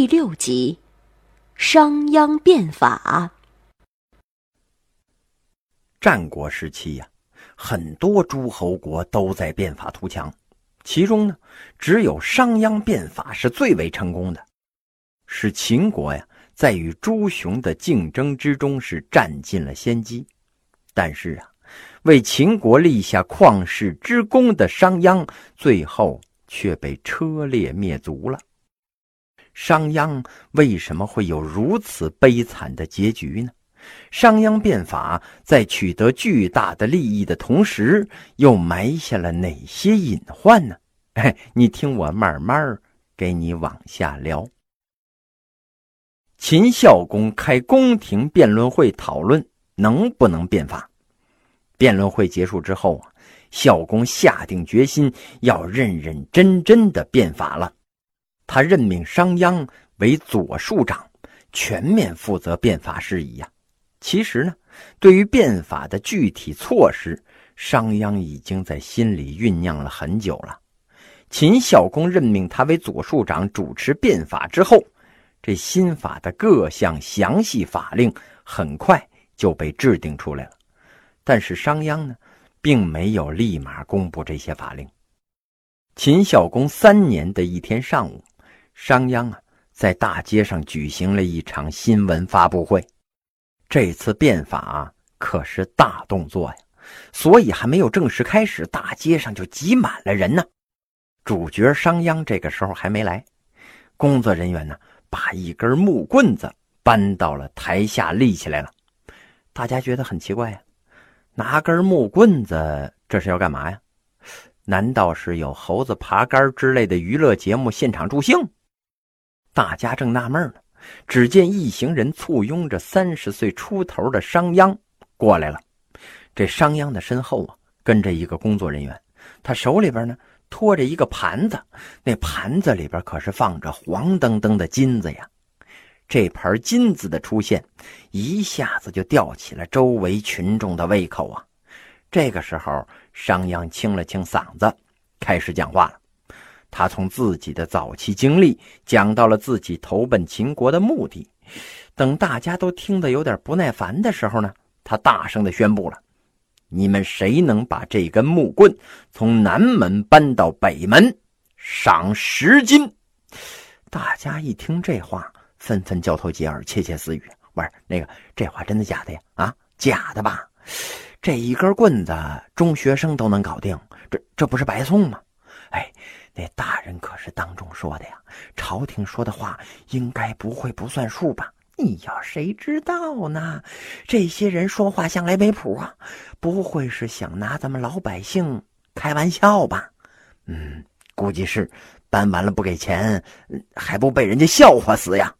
第六集：商鞅变法。战国时期呀，很多诸侯国都在变法图强，其中呢，只有商鞅变法是最为成功的，使秦国呀在与诸雄的竞争之中是占尽了先机。但是啊，为秦国立下旷世之功的商鞅，最后却被车裂灭族了。商鞅为什么会有如此悲惨的结局呢？商鞅变法在取得巨大的利益的同时，又埋下了哪些隐患呢？哎，你听我慢慢给你往下聊。秦孝公开宫廷辩论会讨论能不能变法。辩论会结束之后啊，孝公下定决心要认认真真的变法了。他任命商鞅为左庶长，全面负责变法事宜呀。其实呢，对于变法的具体措施，商鞅已经在心里酝酿了很久了。秦孝公任命他为左庶长，主持变法之后，这新法的各项详细法令很快就被制定出来了。但是商鞅呢，并没有立马公布这些法令。秦孝公三年的一天上午。商鞅啊，在大街上举行了一场新闻发布会。这次变法可是大动作呀，所以还没有正式开始，大街上就挤满了人呢。主角商鞅这个时候还没来，工作人员呢，把一根木棍子搬到了台下立起来了。大家觉得很奇怪呀，拿根木棍子这是要干嘛呀？难道是有猴子爬杆之类的娱乐节目现场助兴？大家正纳闷呢，只见一行人簇拥着三十岁出头的商鞅过来了。这商鞅的身后啊，跟着一个工作人员，他手里边呢托着一个盘子，那盘子里边可是放着黄澄澄的金子呀。这盘金子的出现，一下子就吊起了周围群众的胃口啊。这个时候，商鞅清了清嗓子，开始讲话了。他从自己的早期经历讲到了自己投奔秦国的目的。等大家都听得有点不耐烦的时候呢，他大声的宣布了：“你们谁能把这根木棍从南门搬到北门，赏十斤。”大家一听这话，纷纷交头接耳，窃窃私语：“不是，那个这话真的假的呀？啊，假的吧？这一根棍子，中学生都能搞定，这这不是白送吗？”那大人可是当众说的呀，朝廷说的话应该不会不算数吧？你要谁知道呢？这些人说话向来没谱啊，不会是想拿咱们老百姓开玩笑吧？嗯，估计是搬完了不给钱，还不被人家笑话死呀？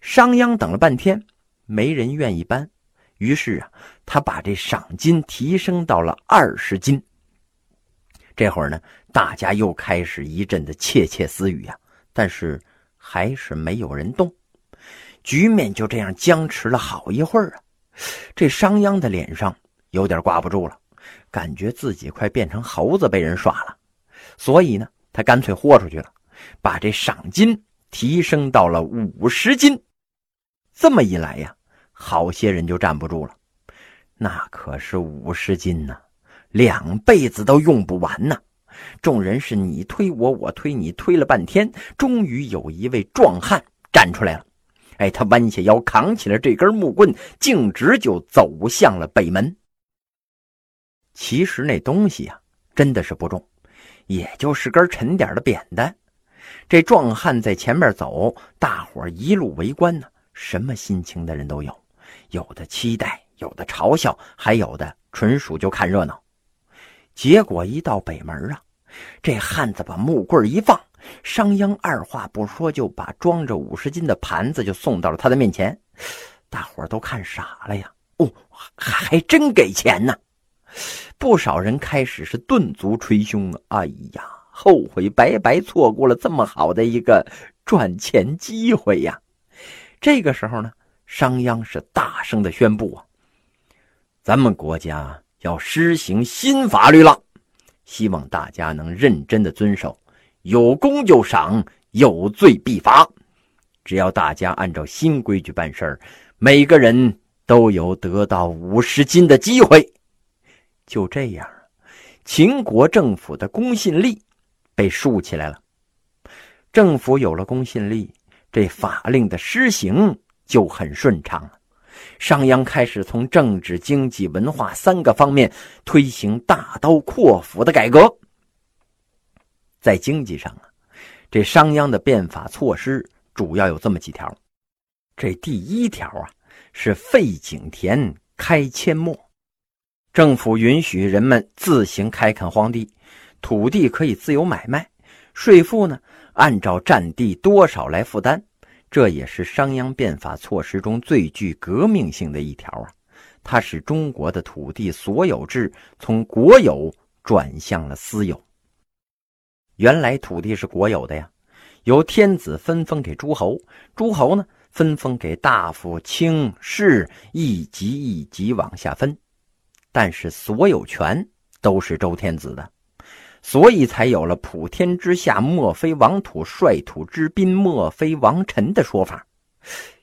商鞅等了半天，没人愿意搬，于是啊，他把这赏金提升到了二十斤。这会儿呢，大家又开始一阵的窃窃私语呀，但是还是没有人动，局面就这样僵持了好一会儿啊。这商鞅的脸上有点挂不住了，感觉自己快变成猴子被人耍了，所以呢，他干脆豁出去了，把这赏金提升到了五十斤。这么一来呀，好些人就站不住了，那可是五十斤呢。两辈子都用不完呢！众人是你推我，我推你，推了半天，终于有一位壮汉站出来了。哎，他弯下腰，扛起了这根木棍，径直就走向了北门。其实那东西呀，真的是不重，也就是根沉点的扁担。这壮汉在前面走，大伙一路围观呢，什么心情的人都有，有的期待，有的嘲笑，还有的纯属就看热闹。结果一到北门啊，这汉子把木棍一放，商鞅二话不说就把装着五十斤的盘子就送到了他的面前。大伙都看傻了呀！哦，还真给钱呢！不少人开始是顿足捶胸啊！哎呀，后悔白白错过了这么好的一个赚钱机会呀！这个时候呢，商鞅是大声的宣布啊：“咱们国家。”要施行新法律了，希望大家能认真的遵守，有功就赏，有罪必罚。只要大家按照新规矩办事儿，每个人都有得到五十金的机会。就这样，秦国政府的公信力被竖起来了。政府有了公信力，这法令的施行就很顺畅了。商鞅开始从政治、经济、文化三个方面推行大刀阔斧的改革。在经济上啊，这商鞅的变法措施主要有这么几条。这第一条啊，是废井田，开阡陌，政府允许人们自行开垦荒地，土地可以自由买卖，税赋呢？按照占地多少来负担，这也是商鞅变法措施中最具革命性的一条啊！它使中国的土地所有制从国有转向了私有。原来土地是国有的呀，由天子分封给诸侯，诸侯呢分封给大夫、卿士，一级一级往下分，但是所有权都是周天子的。所以才有了“普天之下莫非王土，率土之滨莫非王臣”的说法。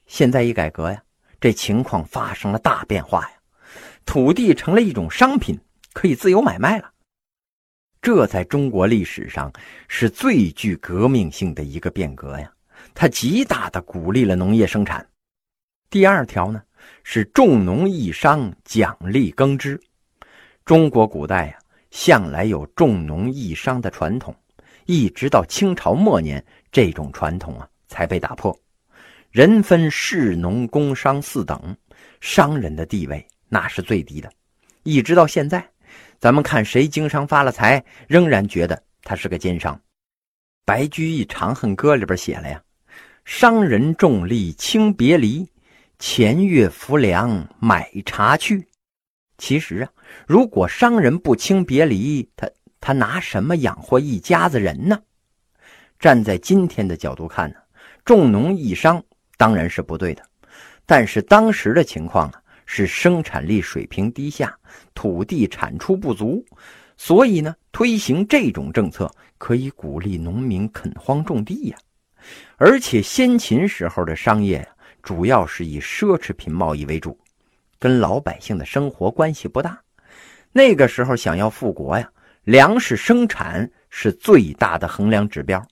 现在一改革呀，这情况发生了大变化呀，土地成了一种商品，可以自由买卖了。这在中国历史上是最具革命性的一个变革呀，它极大的鼓励了农业生产。第二条呢，是重农抑商，奖励耕织。中国古代呀。向来有重农抑商的传统，一直到清朝末年，这种传统啊才被打破。人分士农工商四等，商人的地位那是最低的。一直到现在，咱们看谁经商发了财，仍然觉得他是个奸商。白居易《长恨歌》里边写了呀：“商人重利轻别离，前月浮梁买茶去。”其实啊，如果商人不轻别离，他他拿什么养活一家子人呢？站在今天的角度看呢，重农抑商当然是不对的。但是当时的情况啊，是生产力水平低下，土地产出不足，所以呢，推行这种政策可以鼓励农民垦荒种地呀。而且先秦时候的商业，主要是以奢侈品贸易为主。跟老百姓的生活关系不大。那个时候想要富国呀，粮食生产是最大的衡量指标，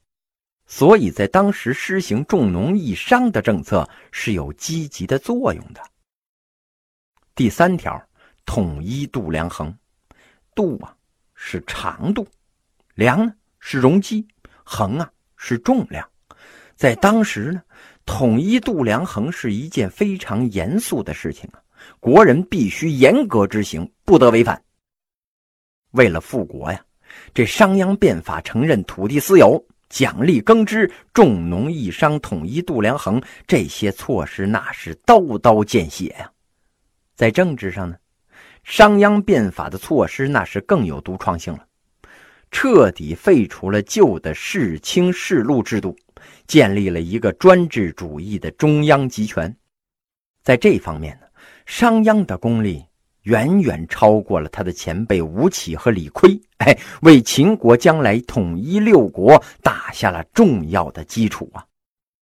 所以在当时施行重农抑商的政策是有积极的作用的。第三条，统一度量衡，度啊是长度，量呢是容积，衡啊是重量。在当时呢，统一度量衡是一件非常严肃的事情啊。国人必须严格执行，不得违反。为了富国呀，这商鞅变法承认土地私有，奖励耕织，重农抑商，统一度量衡，这些措施那是刀刀见血呀。在政治上呢，商鞅变法的措施那是更有独创性了，彻底废除了旧的世卿世禄制度，建立了一个专制主义的中央集权。在这方面呢。商鞅的功力远远超过了他的前辈吴起和李悝，哎，为秦国将来统一六国打下了重要的基础啊。